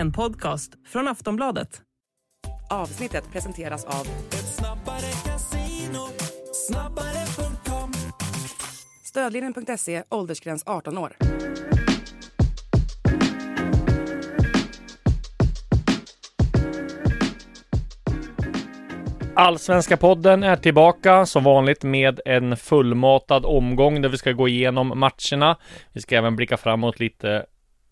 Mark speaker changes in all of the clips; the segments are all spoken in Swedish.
Speaker 1: En podcast från Aftonbladet.
Speaker 2: Avsnittet presenteras av Stödlinjen.se, åldersgräns 18 år.
Speaker 3: Allsvenska podden är tillbaka som vanligt med en fullmatad omgång där vi ska gå igenom matcherna. Vi ska även blicka framåt lite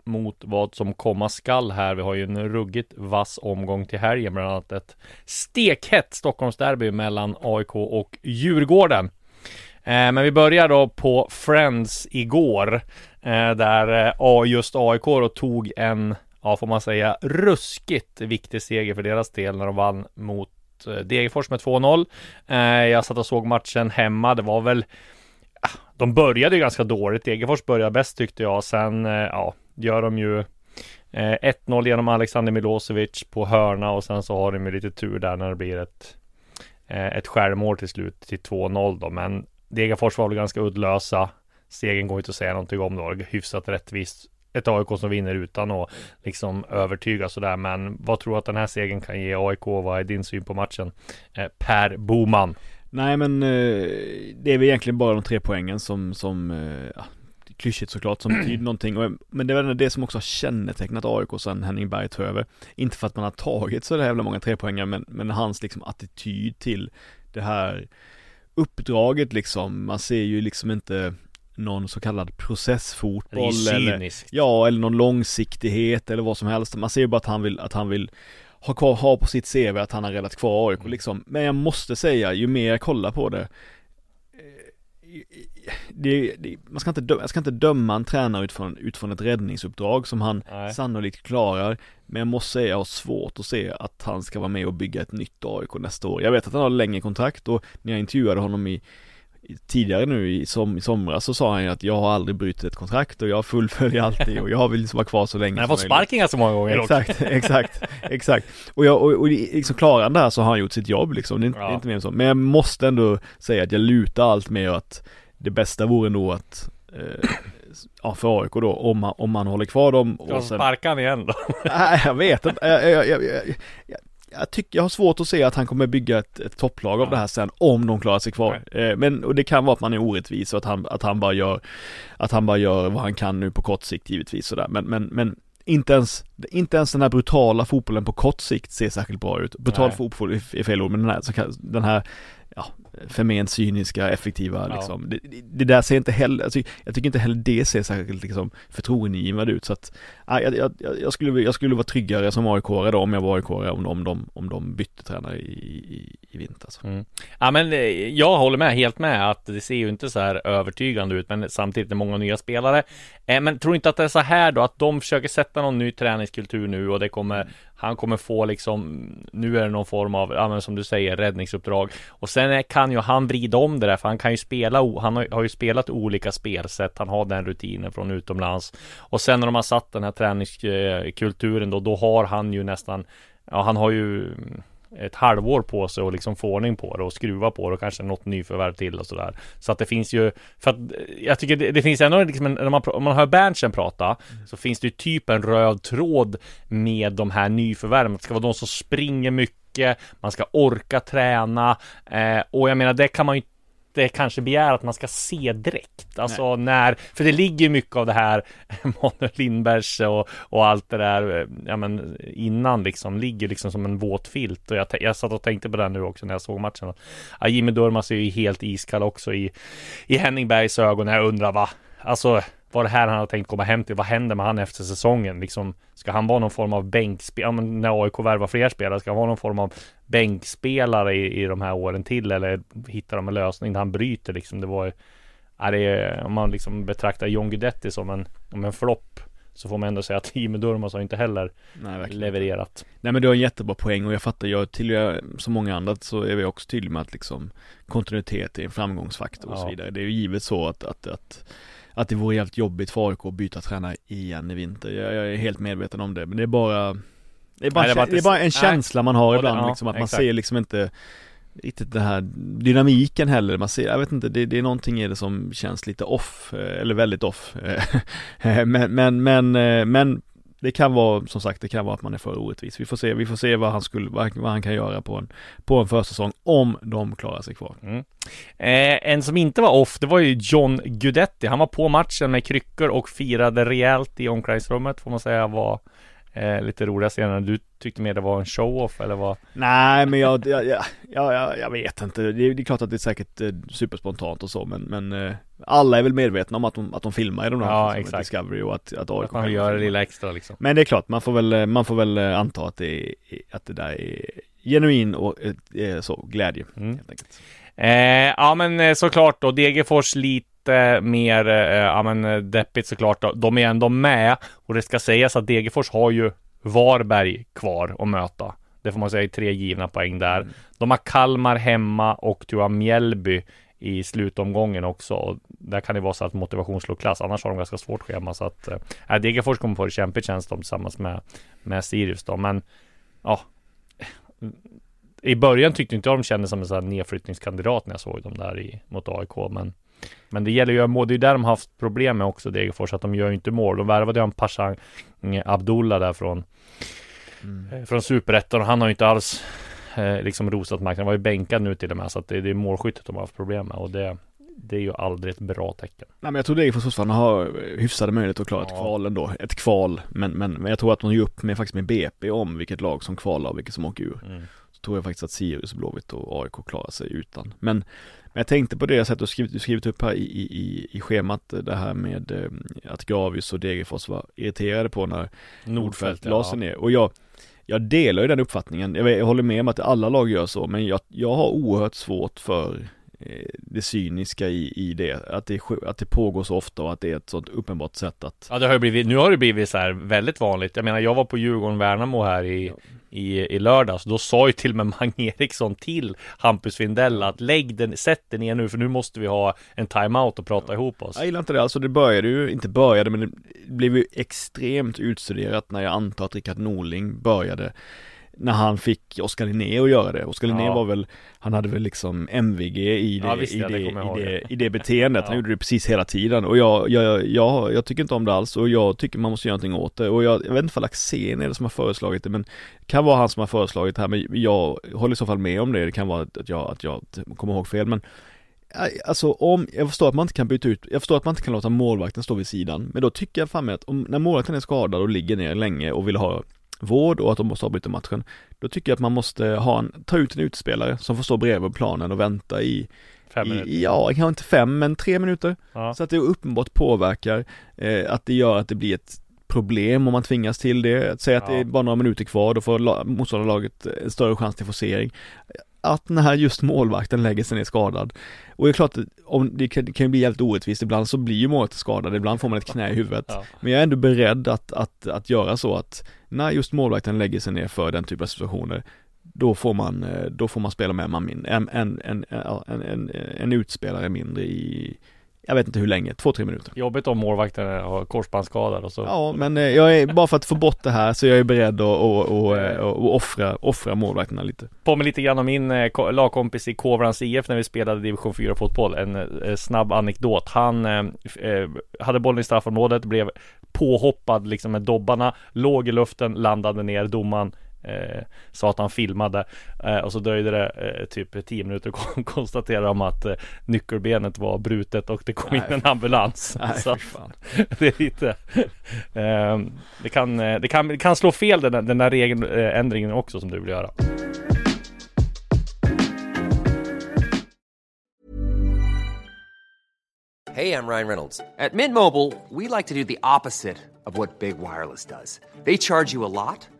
Speaker 3: mot vad som komma skall här. Vi har ju en ruggigt vass omgång till helgen, bland annat ett stekhett Stockholmsderby mellan AIK och Djurgården. Eh, men vi börjar då på Friends igår, eh, där eh, just AIK då tog en, ja får man säga, ruskigt viktig seger för deras del när de vann mot Degerfors med 2-0. Jag satt och såg matchen hemma. Det var väl ah, de började ju ganska dåligt. Degerfors började bäst tyckte jag. Sen, ja, gör de ju eh, 1-0 genom Alexander Milosevic på hörna och sen så har de ju lite tur där när det blir ett eh, ett självmål till slut till 2-0 då. Men Degerfors var väl ganska uddlösa. Segern går inte att säga någonting om då. Hyfsat rättvist. Ett AIK som vinner utan att liksom övertyga sådär. Men vad tror du att den här segern kan ge AIK? Vad är din syn på matchen? Eh, per Boman.
Speaker 4: Nej men det är väl egentligen bara de tre poängen som, som ja, klyschigt såklart som betyder någonting. Och, men det är väl det som också har kännetecknat AIK sen Henning Berg tog över. Inte för att man har tagit så jävla många trepoängare men, men hans liksom attityd till det här uppdraget liksom. Man ser ju liksom inte någon så kallad processfotboll eller, ja, eller någon långsiktighet eller vad som helst. Man ser ju bara att han vill, att han vill ha kvar, ha på sitt CV att han har räddat kvar AIK mm. liksom. Men jag måste säga, ju mer jag kollar på det det, det, man ska inte, döma, jag ska inte döma en tränare utifrån, utifrån ett räddningsuppdrag som han Nej. sannolikt klarar. Men jag måste säga jag har svårt att se att han ska vara med och bygga ett nytt AIK nästa år. Jag vet att han har längre kontrakt och när jag intervjuade honom i tidigare nu i, som, i somras så sa han ju att jag har aldrig brutit ett kontrakt och jag fullföljer alltid och jag vill liksom vara kvar så länge
Speaker 3: Han har fått sparken ganska många gånger.
Speaker 4: Exakt, exakt, exakt. Och jag, och, och liksom klarar han det här så har han gjort sitt jobb liksom, det är, ja. inte mer än så. Men jag måste ändå säga att jag lutar allt mer att det bästa vore nog att eh, Ja för AIK då, om man, om man håller kvar dem
Speaker 3: och sen... sparka han igen då?
Speaker 4: Nej jag vet inte, jag, jag, jag, jag, jag tycker, jag har svårt att se att han kommer bygga ett, ett topplag av ja. det här sen om de klarar sig kvar. Eh, men, och det kan vara att man är orättvis och att han, att han bara gör, att han bara gör vad han kan nu på kort sikt givetvis sådär. Men, men, men inte ens, inte ens den här brutala fotbollen på kort sikt ser särskilt bra ut. Brutal Nej. fotboll är fel ord, men den här, den här ja, förment cyniska, effektiva ja. liksom. Det, det, där ser inte heller, alltså, jag tycker inte heller det ser särskilt liksom förtroendeingivande ut så att, ja, jag, jag, jag, skulle, jag skulle vara tryggare som aik då om jag var aik om, om, de, om de bytte tränare i, i, i vinter alltså.
Speaker 3: mm. Ja men eh, jag håller med helt med att det ser ju inte så här övertygande ut men samtidigt är många nya spelare. Eh, men tror inte att det är så här då att de försöker sätta någon ny träningskultur nu och det kommer han kommer få liksom, nu är det någon form av, ja men som du säger, räddningsuppdrag. Och sen kan ju han vrida om det där, för han kan ju spela, han har, ju spelat olika spelsätt, han har den rutinen från utomlands. Och sen när de har satt den här träningskulturen då, då har han ju nästan, ja han har ju ett halvår på sig och liksom få ordning på det och skruva på det och kanske något nyförvärv till och sådär. Så att det finns ju, för att jag tycker det, det finns ändå liksom en, när man, om man hör Berntsen prata mm. så finns det ju typ en röd tråd med de här nyförvärven. Det ska vara de som springer mycket, man ska orka träna eh, och jag menar det kan man ju inte kanske begär att man ska se direkt. Alltså Nej. när, för det ligger mycket av det här Manuel Lindbergs och, och allt det där, ja men innan liksom, ligger liksom som en våt filt. Och jag, jag satt och tänkte på det nu också när jag såg matchen. Ja, Jimmy Durmaz är ju helt iskall också i, i Henning Bergs ögon. Jag undrar va, alltså var det här han har tänkt komma hem till? Vad händer med han efter säsongen? Liksom, ska han vara någon form av bänkspelare? Ja, när AIK värvar fler spelare, ska han vara någon form av bänkspelare i, i de här åren till? Eller hittar de en lösning där han bryter liksom? Det var är det, om man liksom betraktar John Guidetti som en, som en flopp så får man ändå säga att Jimmy Durmaz har inte heller Nej, levererat.
Speaker 4: Nej men du har en jättebra poäng och jag fattar, jag tillhör som många andra så är vi också tydliga med att liksom kontinuitet är en framgångsfaktor ja. och så vidare. Det är ju givet så att, att, att att det vore jävligt jobbigt för AIK att byta tränare igen i vinter. Jag, jag, är helt medveten om det, men det är bara Det är bara, nej, det, det är bara en känsla man har ibland ja, liksom, att exakt. man ser liksom inte riktigt den här dynamiken heller. Man ser, jag vet inte, det, det är någonting i det som känns lite off, eh, eller väldigt off. men, men, men, eh, men det kan vara, som sagt, det kan vara att man är för orättvis. Vi får se, vi får se vad han skulle, vad, vad han kan göra på en, på en försäsong om de klarar sig kvar.
Speaker 3: Mm. Eh, en som inte var off, det var ju John Guidetti. Han var på matchen med kryckor och firade rejält i omklädningsrummet, får man säga var eh, lite roliga scener. Du tyckte mer det var en show-off eller vad?
Speaker 4: Nej, men jag, jag, jag, jag, jag vet inte. Det är, det är klart att det är säkert eh, superspontant och så, men, men eh, alla är väl medvetna om att de, att de filmar i de här
Speaker 3: Ja, exakt.
Speaker 4: Discovery och att, att AIK
Speaker 3: Att man gör det lilla extra liksom.
Speaker 4: Men det är klart, man får väl, eh, man får väl eh, anta att det, är, att det där är genuin och eh, så, glädje
Speaker 3: Mm.
Speaker 4: helt enkelt.
Speaker 3: Eh, ja men såklart då, Degerfors lite mer, eh, ja men eh, deppigt såklart då. De är ändå med och det ska sägas att Degerfors har ju Varberg kvar att möta. Det får man säga är tre givna poäng där. De har Kalmar hemma och du har Mjällby i slutomgången också. Och där kan det vara så att motivation slår klass. Annars har de ganska svårt schema. Så att eh, Degerfors kommer få det kämpigt känns de tillsammans med, med Sirius då. Men ja, i början tyckte inte jag de kändes som en sån här nedflyttningskandidat när jag såg dem där i, mot AIK. Men, men det gäller ju att mål. Det är ju där de har haft problem med också Degerfors. Att de gör ju inte mål. De värvade ju en Pashang Abdullah där från, eh, från Superettan och han har ju inte alls eh, liksom rosat marknaden. Han var ju bänkad nu till och med. Så att det, det är målskyttet de har haft problem med. Och det, det är ju aldrig ett bra tecken.
Speaker 4: Nej men jag tror Degerfors fortfarande har hyfsade möjligheter att klara ett
Speaker 3: Ja.
Speaker 4: kval ändå. Ett kval, men, men, men jag tror att de ger upp med faktiskt med BP om vilket lag som kvalar och vilket som åker ur.
Speaker 3: Mm.
Speaker 4: Så tror jag faktiskt att Sirius, Blåvitt och AIK klarar sig utan. Men, men jag tänkte på det sett och skrivit, skrivit upp här i, i, i, schemat, det här med eh, att Gravius och Degerfors var irriterade på när Nordfeldt la sig ner. Och jag, jag delar ju den uppfattningen. Jag, jag håller med om att alla lag gör så, men jag, jag har oerhört svårt för eh, det cyniska i, i det. Att det, att det pågår så ofta och att det är ett sånt uppenbart sätt att
Speaker 3: Ja det har ju blivit, nu har det blivit så här väldigt vanligt. Jag menar jag var på Djurgården-Värnamo här i, i, i lördags. Då sa ju till och med Mange Eriksson till Hampus Findell att lägg den, sätt den ner nu för nu måste vi ha en timeout och prata ihop oss.
Speaker 4: Jag gillar inte det, alltså det började ju, inte började men det blev ju extremt utstuderat när jag antar att Rickard Norling började när han fick Oskar Linné att göra det. Oskar Linné
Speaker 3: Ja.
Speaker 4: var väl, han hade väl liksom MVG i det,
Speaker 3: Ja, visst,
Speaker 4: i, det, i, det, i det beteendet. Han gjorde det precis hela tiden och jag, jag, jag, jag tycker inte om det alls och jag tycker man måste göra någonting åt det och jag, jag vet inte om Axén är det som har föreslagit det men det kan vara han som har föreslagit det här men jag håller i så fall med om det. Det kan vara att jag, att jag kommer ihåg fel men Alltså om, jag förstår att man inte kan byta ut, jag förstår att man inte kan låta målvakten stå vid sidan Men då tycker jag fan med att om, när målvakten är skadad och ligger ner länge och vill ha vård och att de måste avbryta matchen Då tycker jag att man måste ha en, ta ut en utespelare som får stå bredvid planen och vänta i,
Speaker 3: Fem minuter.
Speaker 4: i ja, kanske inte fem men tre minuter
Speaker 3: Ja.
Speaker 4: Så att det uppenbart påverkar, eh, att det gör att det blir ett problem om man tvingas till det. Att säga att
Speaker 3: Ja.
Speaker 4: det är bara några minuter kvar, då får la- motståndarlaget en större chans till forcering. Att när just målvakten lägger sig ner skadad. Och det är klart, om det kan, kan bli jävligt orättvist, ibland så blir ju målvakten skadad, ibland får man ett knä i huvudet.
Speaker 3: Ja.
Speaker 4: Men jag är ändå beredd att, att, att göra så att när just målvakten lägger sig ner för den typen av situationer då får man, eh, då får man spela med en en, en, en, ja, en, en, en utspelare mindre i, jag vet inte hur länge, två, tre minuter.
Speaker 3: Jobbigt om målvakten har korsbandsskadad och så.
Speaker 4: Ja, men eh, jag är, bara för att få bort det här så jag är beredd att och, och, och, offra, offra målvakterna lite.
Speaker 3: Påminner lite grann om min eh, ko- lagkompis i Kovrans IF när vi spelade division 4 fotboll. En eh, snabb anekdot. Han hade bollen i straffområdet, blev påhoppad liksom med dobbarna, låg i luften, landade ner, domaren eh, sa att han filmade eh, och så dröjde det eh, typ 10 minuter och konstaterade de att eh, nyckelbenet var brutet och det kom in
Speaker 4: Nej.
Speaker 3: en ambulans.
Speaker 4: Nej,
Speaker 3: så det är lite eh, det, kan, eh, det, kan, det kan slå fel den, där- den där regeländringen också som du vill göra.
Speaker 5: Hey, I'm Ryan Reynolds. At Mint Mobile, we like to do the opposite of what Big Wireless does. They charge you a lot,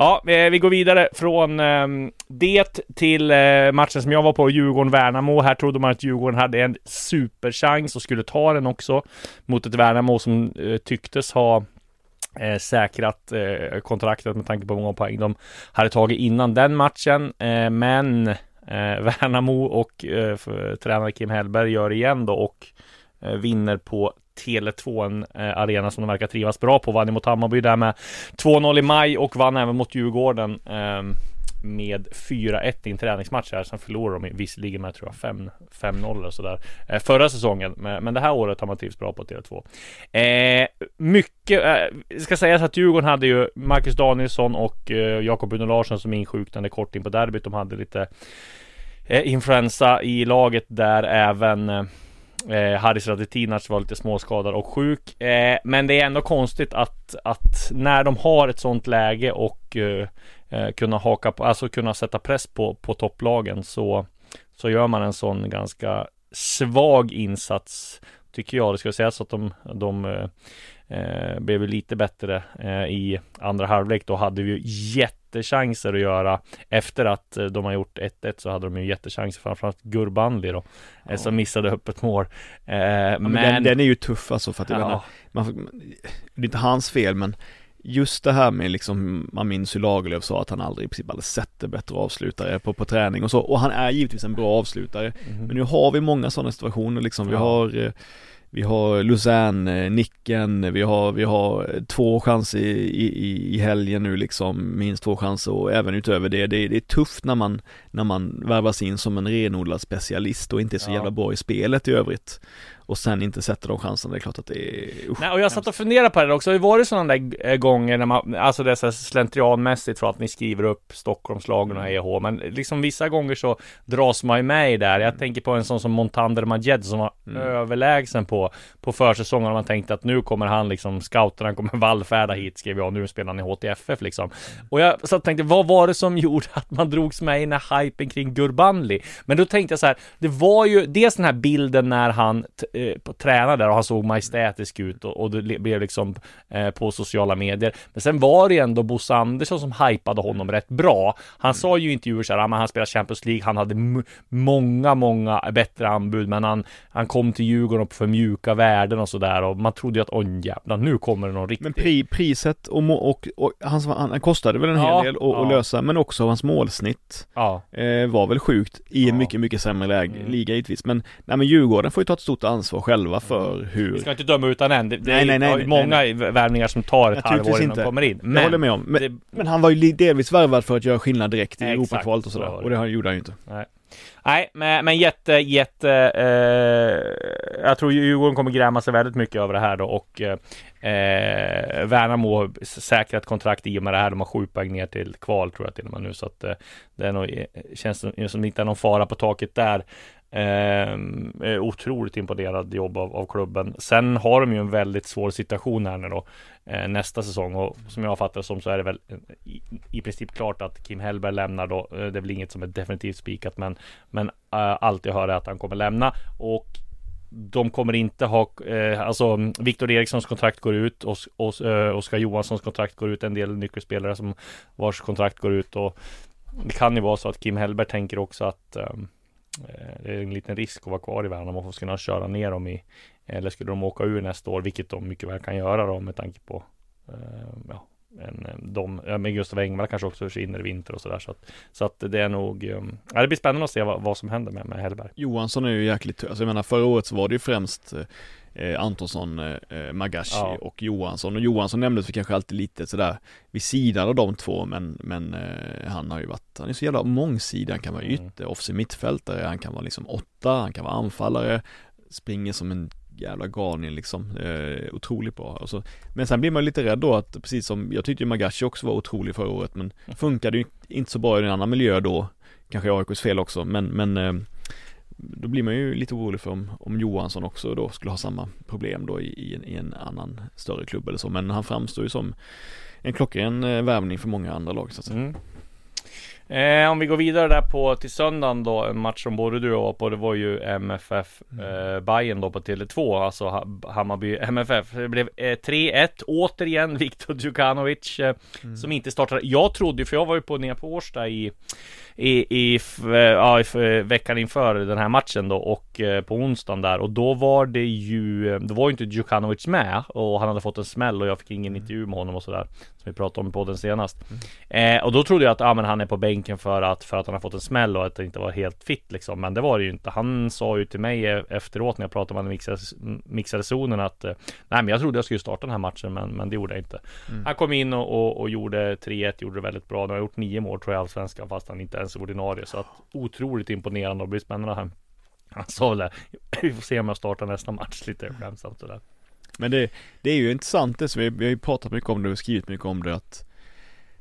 Speaker 3: Ja, eh, vi går vidare från ehm, det till eh, matchen som jag var på, Djurgården-Värnamo. Här trodde man att Djurgården hade en superchans och skulle ta den också mot ett Värnamo som eh, tycktes ha eh, säkrat eh, kontraktet med tanke på hur många poäng de hade tagit innan den matchen. Eh, men eh, Värnamo och eh, tränare Kim Hellberg gör igen då och eh, vinner på Tele2, en eh, arena som de verkar trivas bra på. Vann mot Hammarby där med 2-0 i maj och vann även mot Djurgården ehm, med 4-1 i en träningsmatch här. Sen förlorade de visserligen med tror jag 5-0 och sådär eh, förra säsongen. Men, men, det här året har man trivts bra på Tele2. Eh, mycket, eh, ska sägas att Djurgården hade ju Marcus Danielsson och eh, Jakob Uno Larsson som insjuknade kort in på derbyt. De hade lite eh, influensa i laget där även eh, eh, Haris Radetinac var lite småskadad och sjuk. Eh, men det är ändå konstigt att, att när de har ett sånt läge och eh, eh, kunna haka på, alltså kunna sätta press på, på topplagen så, så gör man en sån ganska svag insats tycker jag. Det ska sägas att de, de eh, eh blev lite bättre eh, i andra halvlek. Då hade vi ju jättechanser att göra efter att eh, de har gjort 1-1 så hade de ju jättechanser framförallt Gurbanli då ja. som missade upp ett mål.
Speaker 4: men, men den, den, är ju tuff alltså för att ja. menar, man, det är inte hans fel men just det här med liksom, man minns hur Lagerlöf sa att han aldrig i princip hade sett en bättre avslutare på, på träning och så, och han är givetvis en bra avslutare. Mm. Men nu har vi många sådana situationer liksom, vi har eh, vi har Luzern, eh, Nicken, vi har, vi har två chanser i, i, i helgen nu liksom, minst två chanser och även utöver det, det, det är tufft när man, när man värvas in som en renodlad specialist och inte är så ja. jävla bra i spelet i övrigt och sen inte sätter de chanserna, det är klart att det är
Speaker 3: usch, Nej, och jag satt och funderade på det också, det var det sådana där gånger när man, alltså det är så slentrianmässigt för att ni skriver upp Stockholmslagen och EH, men liksom vissa gånger så dras man ju med i där. Jag tänker på en sån som Montander Majed som var mm. överlägsen på, på försäsongen och man tänkte att nu kommer han liksom, scouterna kommer vallfärda hit, skrev jag, nu spelar han i HTFF liksom. Och jag satt och tänkte, vad var det som gjorde att man drogs med i den här hypen kring Gurbanli? Men då tänkte jag så här, det var ju dels den här bilden när han eh, på, tränade där och han såg majestätisk ut och, och det blev liksom eh, på sociala medier. Men sen var det ju ändå Bosse Andersson som hypade honom rätt bra. Han sa ju i intervjuer så här, ah, men han spelar Champions League, han hade många, många bättre anbud, men han, han kom till Djurgården för mjuka värden och sådär och man trodde ju att oj jävlar, nu kommer det någon riktigt.
Speaker 4: Men pri, priset och, och, och, och han, han kostade väl en ja, hel del att ja. lösa, men också hans målsnitt ja. eh, var väl sjukt i en mycket, mycket sämre läge, mm. liga givetvis. Men, nej men Djurgården får ju ta ett stort ansvar själva för hur
Speaker 3: Vi ska inte döma utan än, det, det nej, nej, nej, många nej, nej. värvningar som tar ett halvår innan de kommer in.
Speaker 4: Men, Jag håller med om, men, det, men han var ju delvis värvad för att göra skillnad direkt i Europakvalet och sådär, och det gjorde han ju inte.
Speaker 3: Nej. Nej, men, men jätte, jätte eh, Jag tror Djurgården kommer gräma sig väldigt mycket över det här då och eh, Värnamo säkrat kontrakt i och med det här. De har sju poäng ner till kval tror jag till och med nu. Så att eh, det är nog, känns som, som inte är någon fara på taket där. Eh, otroligt imponerad jobb av, av, klubben. Sen har de ju en väldigt svår situation här nu då eh, nästa säsong och som jag fattar som så är det väl eh, i, i princip klart att Kim Hellberg lämnar då. Eh, det är väl inget som är definitivt spikat men men eh, allt jag hör är att han kommer lämna och de kommer inte ha, eh, alltså Viktor Erikssons kontrakt går ut och, och eh, Oskar Johanssons kontrakt går ut, en del nyckelspelare som vars kontrakt går ut och det kan ju vara så att Kim Hellberg tänker också att Eh, Eh, det är en liten risk att vara kvar i Värnamo och kunna köra ner dem i eller skulle de åka ur nästa år, vilket de mycket väl kan göra då med tanke på eh, ja, en, de, med Gustav Engvall kanske också försvinner i vinter och sådär så att, så att det är nog eh, ja, det blir spännande att se vad, vad som händer med, med Hellberg.
Speaker 4: Johansson är ju jäkligt, alltså jag menar förra året så var det ju främst eh, eh, Antonsson, eh, eh, Magashi ja. och Johansson. Och Johansson nämndes vi kanske alltid lite sådär vid sidan av de två, men, men eh, han har ju varit, han är så jävla mångsidig, han kan vara mm. ytter, offensiv mittfältare, han kan vara liksom åtta, han kan vara anfallare, springer som en jävla galning liksom, eh, otroligt bra. Och så, men sen blir man lite rädd då att, precis som, jag tyckte ju Magashi också var otrolig förra året, men mm. funkade ju inte så bra i en annan miljö då, kanske AIKs fel också, men, men eh, då blir man ju lite orolig för om, om Johansson också då skulle ha samma problem då i, i, en, i en annan större klubb eller så. Men han framstår ju som en klockren eh, värvning för många andra lag så att säga. Mm.
Speaker 3: Eh, om vi går vidare där på till söndagen då, en match som både du och jag var på, det var ju MFF eh, Bayern då på Tele2, alltså ha Hammarby MFF. Det blev eh, 3-1, återigen Viktor Djukanovic eh, som inte startade. Jag trodde, för jag var ju på nere på Årsta i i, i, f- ja, i f- veckan inför den här matchen då och eh, på onsdagen där och då var det ju, eh, då var ju inte Djukanovic med och han hade fått en smäll och jag fick ingen intervju med honom och sådär som vi pratade om på den senast. Eh, och då trodde jag att ja, men han är på bänken för att, för att han har fått en smäll och att det inte var helt fit liksom. Men det var det ju inte. Han sa ju till mig e- efteråt när jag pratade med i mixade, mixade zonen att eh, nej, men jag trodde jag skulle starta den här matchen, men, men det gjorde jag inte. Han kom in och, och, och gjorde 3-1, gjorde det väldigt bra. Nu har gjort nio mål tror jag i Allsvenskan, fast han inte ens är ordinarie. Så att otroligt imponerande och blir spännande. Han, han sa väl det. Vi får se om jag startar nästa match lite skämtsamt sådär.
Speaker 4: Men det, det är ju intressant det som vi, vi har ju pratat mycket om det och skrivit mycket om det att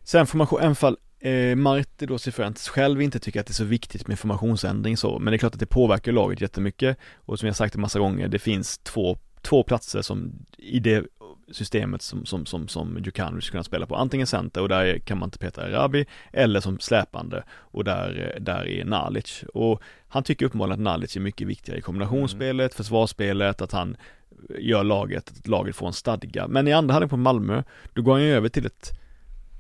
Speaker 4: Sen formation, även fall eh, Marti då Cifuentes själv inte tycker att det är så viktigt med formationsändring så, men det är klart att det påverkar laget jättemycket. Och som jag sagt en massa gånger, det finns två, två platser som i det systemet som, som, som, som Djukanovic ska kunna spela på, antingen center och där kan man inte peta Erabi eller som släpande och där, där är Nalic. Och han tycker uppenbarligen att Nalic är mycket viktigare i kombinationsspelet, försvarsspelet, att han gör laget, att laget får en stadga. Men i andra halvlek på Malmö, då går han ju över till ett,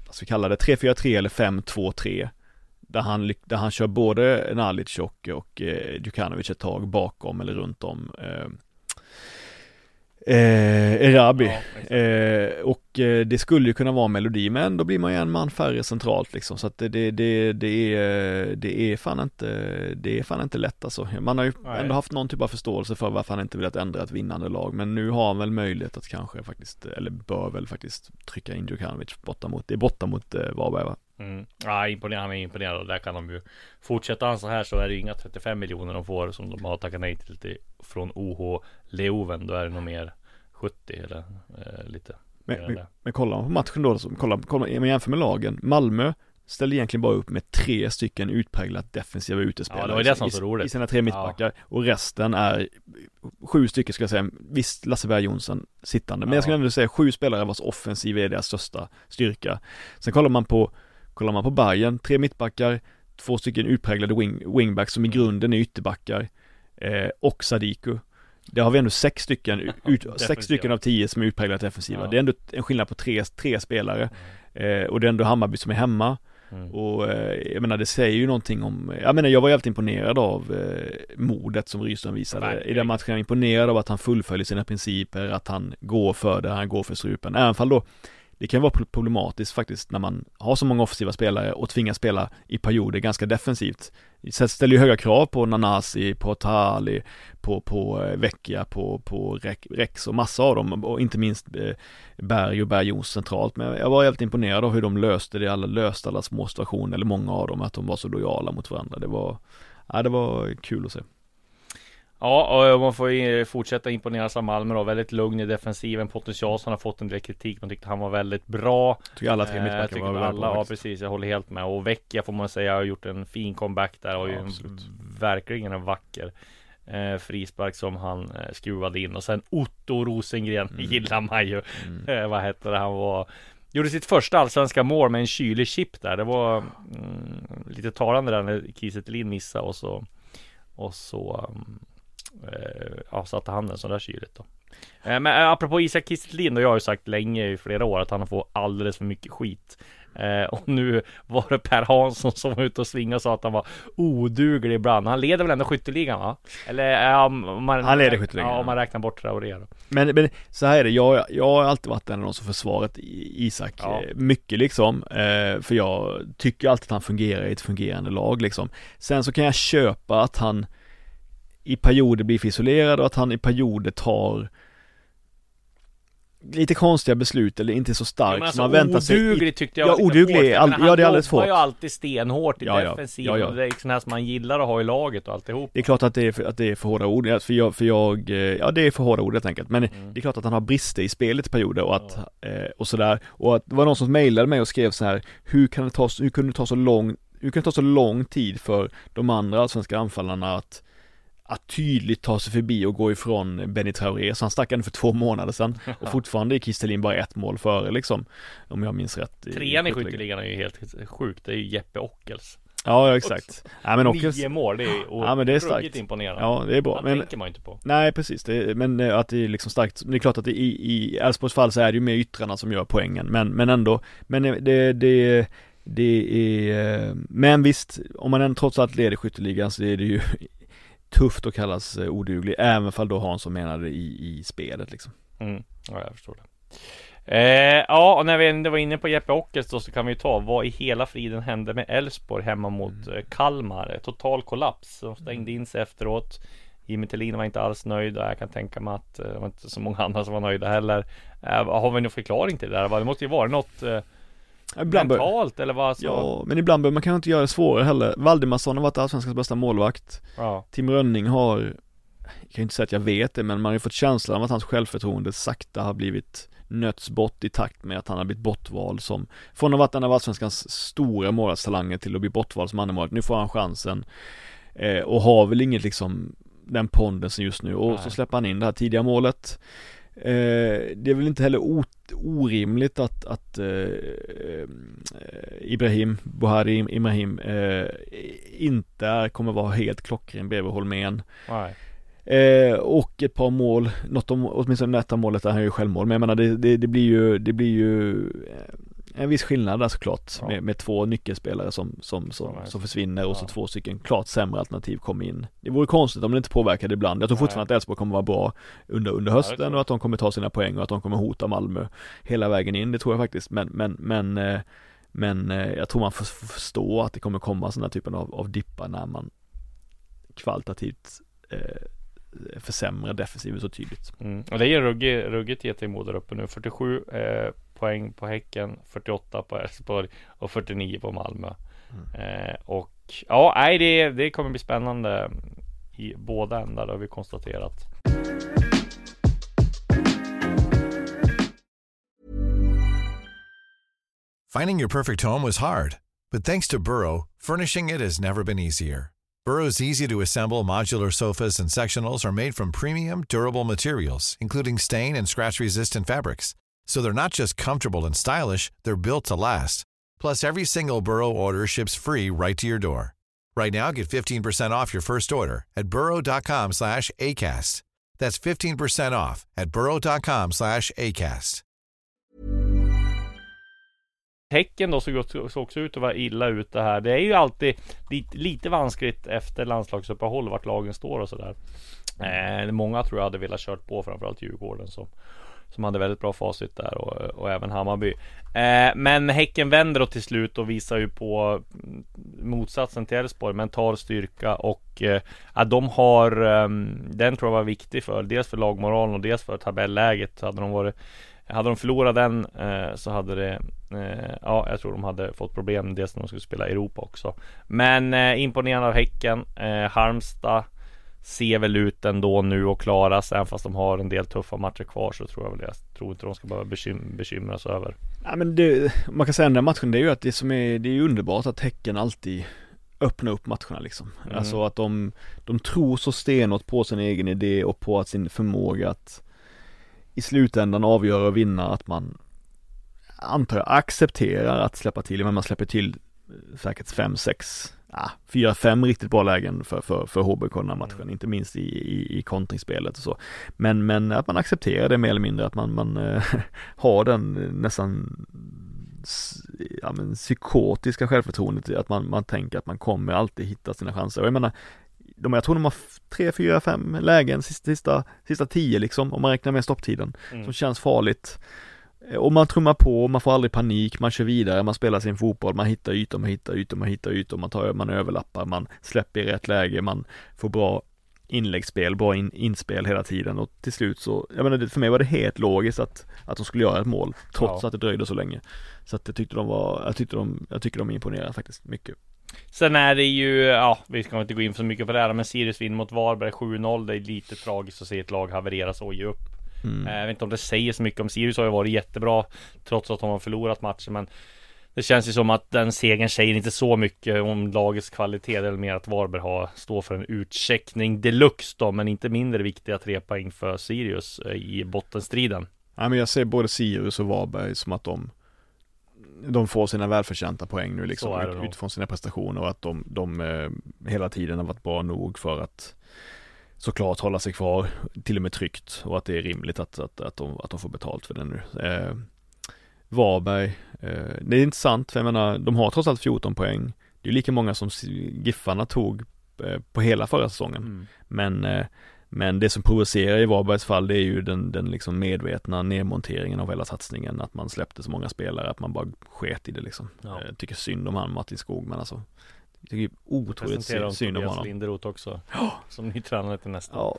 Speaker 4: vad ska vi kalla det, 3-4-3 eller 5-2-3. Där han, där han kör både Nalic och, och eh, Djukanovic ett tag bakom eller runt om eh, eh, Erabi.
Speaker 3: Ja.
Speaker 4: Eh, och eh, det skulle ju kunna vara en melodi, men då blir man ju en man färre centralt liksom. Så att det, det, det, det, är, det är fan inte, det är fan inte lätt alltså. Man har ju
Speaker 3: Nej.
Speaker 4: ändå haft någon typ av förståelse för varför han inte velat ändra ett vinnande lag. Men nu har han väl möjlighet att kanske faktiskt, eller bör väl faktiskt trycka in Djukanovic borta mot, det är borta mot eh, Varberg va?
Speaker 3: Mm. Ja, imponerande, han är imponerad och där kan de ju Fortsätter han så här så är det inga 35 miljoner de får som de har tackat nej till, till från OH Leoven. Då är det nog mer 70 eller eh, lite
Speaker 4: Men, men, men kollar man på matchen då, så, kolla, kolla, om man jämför med lagen, Malmö ställde egentligen bara upp med tre stycken utpräglat defensiva utespelare
Speaker 3: Ja, det var det som var
Speaker 4: i,
Speaker 3: så roligt.
Speaker 4: i sina tre mittbackar och resten är sju stycken ska jag säga, visst Lasse Berg Jonsson sittande, men
Speaker 3: Ja.
Speaker 4: jag skulle ändå säga sju spelare vars offensiv är deras största styrka. Sen kollar man på, kollar man på Bayern, tre mittbackar, två stycken utpräglade wing, wingbacks som i grunden är ytterbackar eh, och Sadiku. Där har vi ändå sex stycken, ut, sex stycken av tio som är utpräglat defensiva.
Speaker 3: Ja.
Speaker 4: Det är ändå en skillnad på tre, tre spelare. Eh, och det är ändå Hammarby som är hemma.
Speaker 3: Mm.
Speaker 4: Och eh, jag menar det säger ju någonting om, jag menar jag var jävligt imponerad av eh, modet som Rydström visade i
Speaker 3: Verkligen.
Speaker 4: den matchen. Jag är imponerad av att han fullföljer sina principer, att han går för det, han går för strupen. Även fall då, det kan vara problematiskt faktiskt när man har så många offensiva spelare och tvingas spela i perioder ganska defensivt. Det ställer ju höga krav på Nanasi, på Tali, på, på eh, Vecchia, på, på Rex- och massa av dem och inte minst eh, Berg och Berg Jons centralt. Men jag var helt imponerad av hur de löste det, alla löste alla små situationer, eller många av dem, att de var så lojala mot varandra. Det var, ja det var kul att se.
Speaker 3: Ja, och man får ju fortsätta imponeras av Malmö då. Väldigt lugn i defensiven. Pontus Jansson har fått en del kritik. Man tyckte han var väldigt bra.
Speaker 4: Tycker alla tre
Speaker 3: Eh,
Speaker 4: mittbackar var
Speaker 3: alla,
Speaker 4: bra
Speaker 3: Ja precis, jag håller helt med. Och Vecchia får man säga har gjort en fin comeback där. Och
Speaker 4: Ja,
Speaker 3: ju verkligen en vacker eh, frispark som han eh, skruvade in. Och sen Otto Rosengren
Speaker 4: Mm.
Speaker 3: gillar man ju. Eh, vad hette det? Han var Gjorde sitt första allsvenska mål med en kylig chip där. Det var mm, lite talande där när Kiese Thelin missade och så och så um, eh, ja, satte han den sådär kyligt då. Eh, men eh, apropå Isak Thelin då, jag har ju sagt länge i flera år att han får alldeles för mycket skit. Eh, och nu var det Per Hansson som var ute och svingade och sa att han var oduglig ibland. Han leder väl ändå skytteligan va? Eller om man,
Speaker 4: Han leder skytteligan,
Speaker 3: Ja, om man räknar bort Traoré då.
Speaker 4: Men, men så här är det, jag, jag har alltid varit en av de som försvarat Isak
Speaker 3: Ja.
Speaker 4: eh, mycket liksom, eh, för jag tycker alltid att han fungerar i ett fungerande lag liksom. Sen så kan jag köpa att han i perioder blir för isolerad och att han i perioder tar lite konstiga beslut eller inte så stark
Speaker 3: Ja, men
Speaker 4: som
Speaker 3: alltså,
Speaker 4: man väntar sig.
Speaker 3: oduglig tyckte jag
Speaker 4: Ja, oduglig
Speaker 3: hårt.
Speaker 4: all- ja, det är alldeles
Speaker 3: Han jobbar
Speaker 4: hårt.
Speaker 3: ju alltid stenhårt i
Speaker 4: Ja, ja.
Speaker 3: defensiven.
Speaker 4: Ja, ja.
Speaker 3: Det är sådana här som man gillar att ha i laget och alltihop.
Speaker 4: Det är klart att det är för, att det är för hårda ord, Ja, för jag, för jag, eh, ja det är för hårda ord helt enkelt. Men
Speaker 3: Mm.
Speaker 4: det är klart att han har brister i spelet i perioder och att, eh, och sådär. Och att det var någon som mejlade mig och skrev så här, hur kan det ta, hur kunde det ta så lång, hur kan det ta så lång tid för de andra allsvenska anfallarna att att tydligt ta sig förbi och gå ifrån Benny Traoré, så han stack ändå för två månader sedan och fortfarande är Kistelin bara ett mål före liksom, om jag minns rätt.
Speaker 3: Trean i skytteligan är ju helt sjukt, det är ju Jeppe Ockels.
Speaker 4: Ja, ja exakt. Ja, men Ockels,
Speaker 3: Nio mål, det är
Speaker 4: Ja, men det är starkt.
Speaker 3: imponerande.
Speaker 4: ja det är bra.
Speaker 3: Han
Speaker 4: Men,
Speaker 3: tänker man ju inte på.
Speaker 4: nej precis, det, men eh, att det är liksom starkt, det är klart att det, i, Elfsborgs fall så är det ju mer yttrarna som gör poängen, men, men ändå, men eh, det, det, det är, eh, men visst, om man ändå trots allt leder skytteligan så är det ju tufft att kallas eh, oduglig, även fall då Hansson menade i, i spelet liksom.
Speaker 3: Mm. Ja, jag förstår det. Eh, ja, och när vi ändå var inne på Jeppe Ockels då så kan vi ju ta vad i hela friden hände med Elfsborg hemma mot eh, Kalmar. Total kollaps. De stängde in sig efteråt. Jimmy Tillin var inte alls nöjd och jag kan tänka mig att eh, det var inte så många andra som var nöjda heller. Eh, har vi någon förklaring till det där? Det måste ju vara något eh,
Speaker 4: Ibland bör,
Speaker 3: mentalt eller vad? Så...
Speaker 4: ja, men ibland behöver man kanske inte göra det svårare heller. Valdimarsson har varit allsvenskans bästa målvakt.
Speaker 3: ja.
Speaker 4: Tim Rönning har, jag kan inte säga att jag vet det, men man har ju fått känslan av att hans självförtroende sakta har blivit nötts bort i takt med att han har blivit bortvald som, från att ha varit en av allsvenskans stora målvaktstalanger till att bli bortvald som andra Nu får han chansen eh, och har väl inget liksom den pondensen just nu och
Speaker 3: Nej.
Speaker 4: så släpper han in det här tidiga målet. Eh, det är väl inte heller o- orimligt att, att eh, eh, Ibrahim, Buhari Ibrahim eh, inte är, kommer vara helt klockren bredvid Holmén. Eh, och ett par mål, något om, åtminstone detta målet är han ju självmål, men jag menar det, det, det blir ju, det blir ju eh, en viss skillnad där såklart
Speaker 3: Ja.
Speaker 4: med, med två nyckelspelare som, som, som,
Speaker 3: Ja,
Speaker 4: som försvinner och så
Speaker 3: ja.
Speaker 4: två stycken klart sämre alternativ kommer in. Det vore konstigt om det inte påverkade ibland. Jag tror
Speaker 3: Nej.
Speaker 4: fortfarande att Elfsborg kommer vara bra under, under hösten och att de kommer ta sina poäng och att de kommer hota Malmö hela vägen in. Det tror jag faktiskt. Men, men, men, eh, men eh, jag tror man får förstå att det kommer komma sådana typen av, av dippar när man kvalitativt eh, försämrar defensiven så tydligt.
Speaker 3: Mm. Och det är ruggigt, ruggigt GT där uppe nu. 47 eh, poäng på Häcken, 48 på Elfsborg och 49 på Malmö. Eh, och ja, nej, det, det kommer bli spännande i båda ändar, det har vi konstaterat.
Speaker 6: Finding your perfect home was hard, but thanks to Burrow, furnishing it has never been easier. Burrow's easy to assemble modular sofas and sectionals are made from premium, durable materials, including stain and scratch resistant fabrics. So they're not just comfortable and stylish, they're built to last. Plus, every single Burrow order ships free right to your door. Right now, get 15% off your first order at burrow.com slash ACAST. That's 15% off at burrow.com slash ACAST.
Speaker 3: Häcken då såg, också- ut att vara illa ute här. Det är ju alltid lite, lite vanskligt efter landslagsuppehåll vart lagen står och sådär. Eh, många tror jag hade velat kört på framförallt Djurgården som, som hade väldigt bra facit där och, och även Hammarby. Eh, men Häcken vänder då till slut och visar ju på mm, motsatsen till Elfsborg, mental styrka och eh, att de har eh, den tror jag var viktig för dels för lagmoralen och dels för tabelläget. Hade de varit hade de förlorat den eh, så hade det eh, Ja, jag tror de hade fått problem dels när de skulle spela i Europa också. Men eh, imponerande av Häcken. Eh, Halmstad ser väl ut ändå nu och klaras även fast de har en del tuffa matcher kvar så tror jag väl jag tror inte de ska behöva bekym- bekymra sig över.
Speaker 4: Ja men det, man kan säga den där matchen, det är ju att det som är, det är underbart att Häcken alltid öppnar upp matcherna liksom.
Speaker 3: Mm.
Speaker 4: Alltså att de, de tror så stenhårt på sin egen idé och på att sin förmåga att i slutändan avgöra och vinna att man antar jag accepterar att släppa till, men man släpper till säkert fem, sex, ja, fyra, fem riktigt bra lägen för, för, för HBK den här matchen, inte minst i, i, i kontringsspelet och så. Men, men att man accepterar det mer eller mindre, att man, man äh, har den eh, nästan ja, men, psykotiska självförtroendet, att man, man tänker att man kommer alltid hitta sina chanser. Och jag menar, de, jag tror de har tre, fyra, fem lägen sista, sista, sista tio liksom, om man räknar med stopptiden,
Speaker 3: Mm.
Speaker 4: som känns farligt. Eh, Och man trummar på, man får aldrig panik, man kör vidare, man spelar sin fotboll, man hittar ytor, man hittar ytor, man hittar ytor, man tar, man överlappar, man släpper i rätt läge, man får bra inläggsspel, bra in, inspel hela tiden och till slut så, jag menar för mig var det helt logiskt att, att de skulle göra ett mål, trots
Speaker 3: Ja.
Speaker 4: att det dröjde så länge. Så att jag tyckte de var, jag tyckte de, jag tycker de imponerar faktiskt mycket.
Speaker 3: Sen är det ju, ja, vi ska inte gå in för mycket på det här, men Sirius vinner mot Varberg 7-0. Det är lite tragiskt att se ett lag haverera så och ge upp.
Speaker 4: Mm.
Speaker 3: Eh, Jag vet inte om det säger så mycket om Sirius har ju varit jättebra trots att de har förlorat matchen men Det känns ju som att den segern säger inte så mycket om lagets kvalitet. Väl mer att Varberg har, står för en utcheckning deluxe då, men inte mindre viktiga tre poäng för Sirius eh, i bottenstriden.
Speaker 4: Nej men jag ser både Sirius och Varberg som att de de får sina välförtjänta poäng nu liksom utifrån sina prestationer och att de, de eh, hela tiden har varit bra nog för att såklart hålla sig kvar, till och med tryggt och att det är rimligt att, att, att, de, att de får betalt för det nu. Eh, Varberg, eh, det är intressant för jag menar, de har trots allt 14 poäng. Det är lika många som Giffarna tog eh, på hela förra säsongen.
Speaker 3: Mm.
Speaker 4: Men, eh, men det som provocerar i Varbergs fall det är ju den, den liksom medvetna nedmonteringen av hela satsningen. Att man släppte så många spelare att man bara sket i det liksom.
Speaker 3: Ja.
Speaker 4: Jag tycker synd om han Martin Skog men alltså Jag tycker otroligt synd, synd om honom.
Speaker 3: Linderoth också. Som ny tränare till nästa.
Speaker 4: Ja,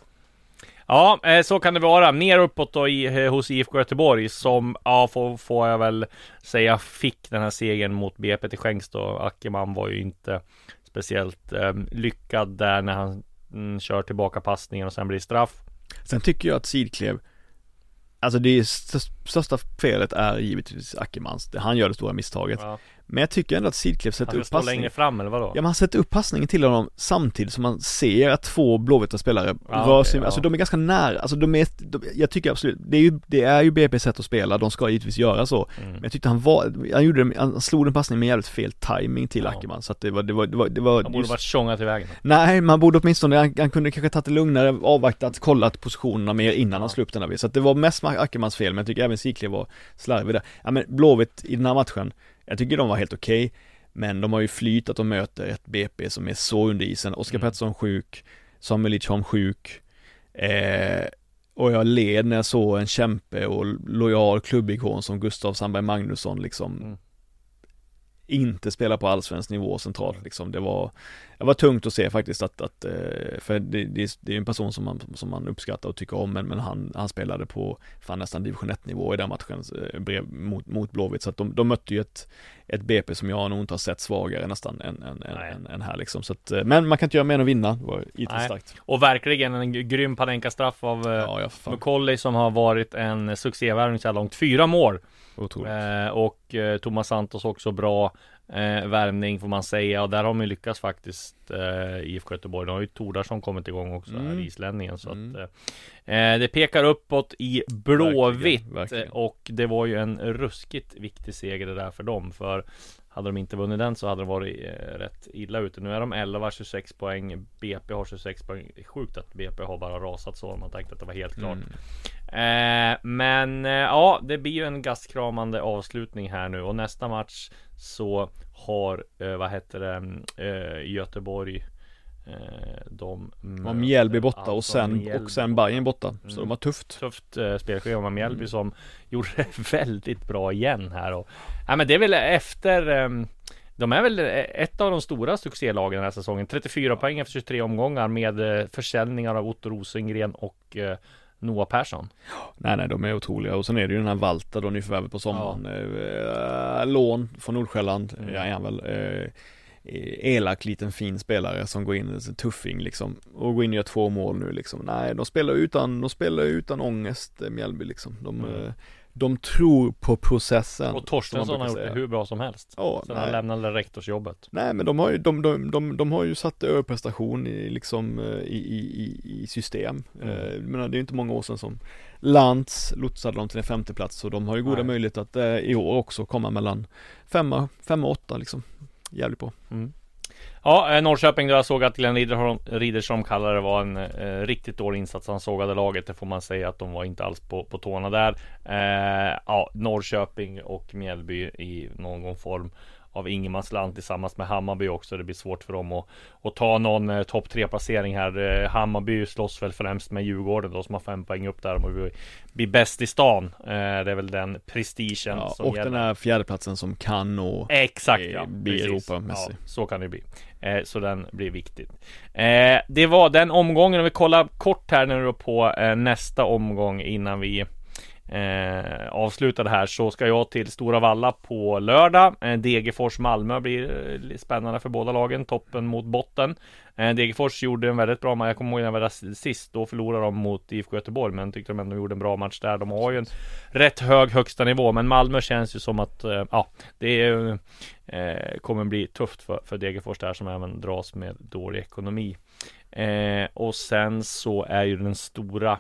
Speaker 3: Ja, eh, så kan det vara. Mer uppåt då i, eh, hos IFK Göteborg som, ja, får, får jag väl säga, fick den här segern mot BP till skänks då. Ackerman var ju inte speciellt eh, lyckad där när han mm, kör tillbaka passningen och sen blir straff.
Speaker 4: Sen tycker jag att Sidklev Alltså det största felet är givetvis Ackermans, han gör det stora misstaget.
Speaker 3: Ja.
Speaker 4: Men jag tycker ändå att Sidklev sätter upp passningen
Speaker 3: längre fram eller vadå?
Speaker 4: Ja men han sätter upp passningen till honom samtidigt som man ser att två blåvita spelare
Speaker 3: Ja,
Speaker 4: rör sig,
Speaker 3: ja.
Speaker 4: alltså de är ganska nära, alltså de är, de, jag tycker absolut, det är ju, det är ju BP's sätt att spela, de ska givetvis göra så.
Speaker 3: Mm.
Speaker 4: Men jag tyckte han var, han gjorde han slog den passningen med jävligt fel timing till
Speaker 3: Ja.
Speaker 4: Ackerman så att det var, det var, det var, det var
Speaker 3: Han borde varit tjongat i vägen.
Speaker 4: Nej, man borde åtminstone, han, han kunde kanske tagit det lugnare, avvaktat, kollat positionerna mer innan
Speaker 3: Ja.
Speaker 4: han slog upp den vid. Så att det var mest Ackermans fel, men jag tycker även Sikle var slarvig där. Ja men Blåvitt i den här matchen, jag tycker de var helt okej, men de har ju flyt att de möter ett BP som är så under isen. Oskar
Speaker 3: Mm.
Speaker 4: Pettersson sjuk, Samuel Lidsholm sjuk, eh, och jag led när jag såg en kämpe och lojal klubbikon som Gustav Sandberg Magnusson liksom
Speaker 3: Mm.
Speaker 4: Inte spela på allsvensk nivå centralt liksom. Det var, det var tungt att se faktiskt att, att eh, för det, det, är- det är en person som man, som man uppskattar och tycker om men, men han, han spelade på fan nästan division 1 nivå i den matchen eh, mot, mot Blåvitt så att de, de mötte ju ett, ett BP som jag nog inte har sett svagare nästan än, än, än, än, här liksom så att, eh, men man kan inte göra mer än att vinna, det var starkt.
Speaker 3: Och verkligen en grym Panenka-straff av
Speaker 4: Ja, ja,
Speaker 3: McCauley som har varit en succévärvning så här långt. Fyra mål!
Speaker 4: Otroligt.
Speaker 3: Eh, och eh, Thomas Santos också bra eh, värvning får man säga och där har man ju lyckats faktiskt eh, IFK Göteborg. De har ju Tordarsson kommit igång också här,
Speaker 4: Mm.
Speaker 3: islänningen så
Speaker 4: Mm.
Speaker 3: att eh, eh, det pekar uppåt i Blåvitt och det var ju en ruskigt viktig seger det där för dem för hade de inte vunnit den så hade de varit eh, rätt illa ute. Nu är de 11, 26 poäng. BP har 26 poäng. Sjukt att BP har bara rasat så. Man tänkte att det var helt klart.
Speaker 4: Mm.
Speaker 3: Eh, men eh, ja, det blir ju en gastkramande avslutning här nu och nästa match så har, eh, vad heter det, eh, Göteborg de
Speaker 4: Och Mjällby borta och sen,
Speaker 3: Mjällby
Speaker 4: och sen Bayern borta, så
Speaker 3: Mm.
Speaker 4: de har tufft.
Speaker 3: Tufft eh, spelschema med Mjällby
Speaker 4: Mm.
Speaker 3: som gjorde det väldigt bra igen här och ja, men det är väl efter ehm, de är väl ett av de stora succélagen den här säsongen. 34 poäng efter 23 omgångar med eh, försäljningar av Otto Rosengren och eh, Noah Persson.
Speaker 4: Nej nej de är otroliga. Och sen är det ju den här Valta då nyförvärvet på sommaren. Eh, Lån från Nordsjälland,
Speaker 3: Mm.
Speaker 4: ja, är han väl. Eh, Elak liten fin spelare som går in, en tuffing liksom Och går in och gör två mål nu liksom Nej de spelar utan, de spelar utan ångest eh, Mjällby liksom De,
Speaker 3: Mm.
Speaker 4: eh, de tror på processen
Speaker 3: Och Torstensson har gjort det hur bra som helst
Speaker 4: Ja,
Speaker 3: Sen han
Speaker 4: nej.
Speaker 3: lämnade rektorsjobbet
Speaker 4: Nej men de har ju, de, de, de, de har ju satt överprestation i liksom eh, i, i, i, system.
Speaker 3: Mm.
Speaker 4: Eh, menar, det är ju inte många år sedan som Lantz lotsade dem till en femteplats så de har ju goda
Speaker 3: Nej.
Speaker 4: möjligheter att eh, i år också komma mellan femma, femma och åtta liksom. Jävligt bra. Mm.
Speaker 3: Ja, eh, Norrköping då jag såg att Glenn Riddersholm, kallade det var en eh, riktigt dålig insats. Han sågade laget. Det får man säga att de var inte alls på, på tårna där. Eh, ja, Norrköping och Mjällby i någon form av ingenmansland tillsammans med Hammarby också. Det blir svårt för dem att, att ta någon eh, topp tre placering här. Eh, Hammarby slåss väl främst med Djurgården då som har fem poäng upp där. De blir, blir bäst i stan. Eh, det är väl den prestigen
Speaker 4: Ja,
Speaker 3: som
Speaker 4: och
Speaker 3: gäller.
Speaker 4: den här fjärdeplatsen som kan nå
Speaker 3: Exakt ja,
Speaker 4: bli. Europamässig.
Speaker 3: Ja, så kan det bli. Eh, så den blir viktigt. Eh, det var den omgången. Om vi kollar kort här nu då på nästa omgång innan vi eh, avsluta det här så ska jag till Stora Valla på lördag. Eh, Degerfors Malmö blir eh, spännande för båda lagen. Toppen mot botten. Eh, Degerfors gjorde en väldigt bra match. Jag kommer ihåg när jag var där sist. Då förlorade de mot IFK Göteborg. Men tyckte de ändå gjorde en bra match där. De har ju en rätt hög högsta nivå. Men Malmö känns ju som att eh, ja, det är, eh, kommer bli tufft för, för Degerfors där som även dras med dålig ekonomi. Eh, och sen så är ju den stora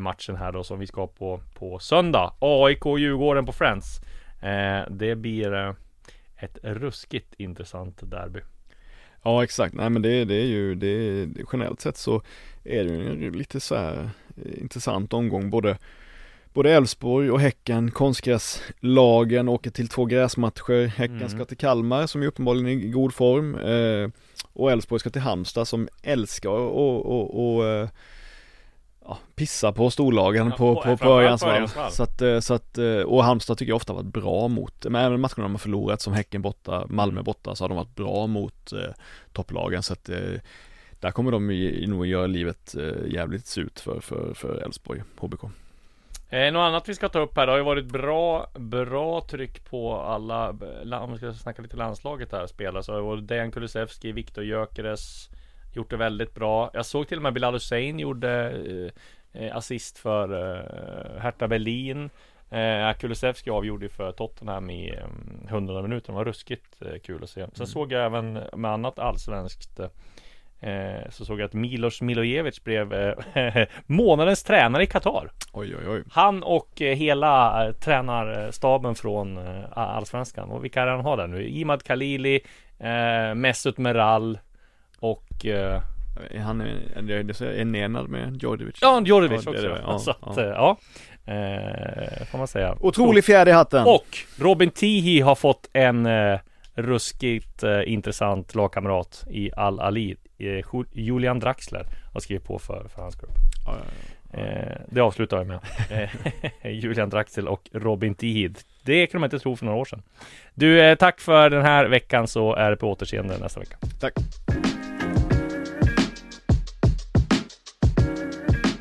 Speaker 3: matchen här då som vi ska på på söndag. AIK Djurgården på Friends. Eh, det blir eh, ett ruskigt intressant derby.
Speaker 4: Ja exakt, nej men det, det är ju, det, generellt sett så är det ju lite så här eh, intressant omgång både Både Elfsborg och Häcken, konstgräslagen åker till två gräsmatcher. Häcken
Speaker 3: Mm.
Speaker 4: ska till Kalmar som är uppenbarligen i god form. Eh, och Elfsborg ska till Halmstad som älskar och, och, och eh, ja, pissa på storlagen
Speaker 3: Ja,
Speaker 4: på,
Speaker 3: på-
Speaker 4: på, på. Så att, eh, så att, eh, och Halmstad tycker jag ofta varit bra mot, men även matcherna de har förlorat som Häcken borta, Malmö borta så har de varit bra mot eh, topplagen så att eh, där kommer de nog göra livet eh, jävligt surt för, för, för Elfsborg, HBK.
Speaker 3: Eh, något annat vi ska ta upp här, det har ju varit bra, bra tryck på alla, la- om vi ska snacka lite landslaget här, spelare så har det varit Dejan Kulusevski, Viktor Gyökeres Gjort det väldigt bra. Jag såg till och med Bilal Hussein gjorde eh, eh, assist för eh, Hertha Berlin. Eh, Kulusevski avgjorde för Tottenham i eh, 100 minuter. Det var ruskigt eh, kul att se. Sen såg jag även med annat allsvenskt eh, så såg jag att Milos Milojevic blev eh, månadens tränare i Qatar.
Speaker 4: Oj oj oj.
Speaker 3: Han och hela tränarstaben från Allsvenskan. Och vilka är det han har där nu? Imad Khalili, Mesut Meral och eh,
Speaker 4: Han är, enenad med Djordjevic.
Speaker 3: ja, Djordjevic
Speaker 4: Ja,
Speaker 3: också.
Speaker 4: det, ja,
Speaker 3: så att,
Speaker 4: ja.
Speaker 3: eh, ja. Eh, får man säga.
Speaker 4: Otrolig fjäder i hatten.
Speaker 3: Och Robin Tihi har fått en eh, ruskigt eh, intressant lagkamrat i Al Ali. Eh, Ju- Julian Draxler har skrivit på för, för hans grupp.
Speaker 4: Ja.
Speaker 3: Eh, det avslutar jag med. Julian Draxel och Robin Tihid. Det kunde man inte tro för några år sedan. Du, tack för den här veckan så är det på återseende nästa vecka.
Speaker 4: Tack.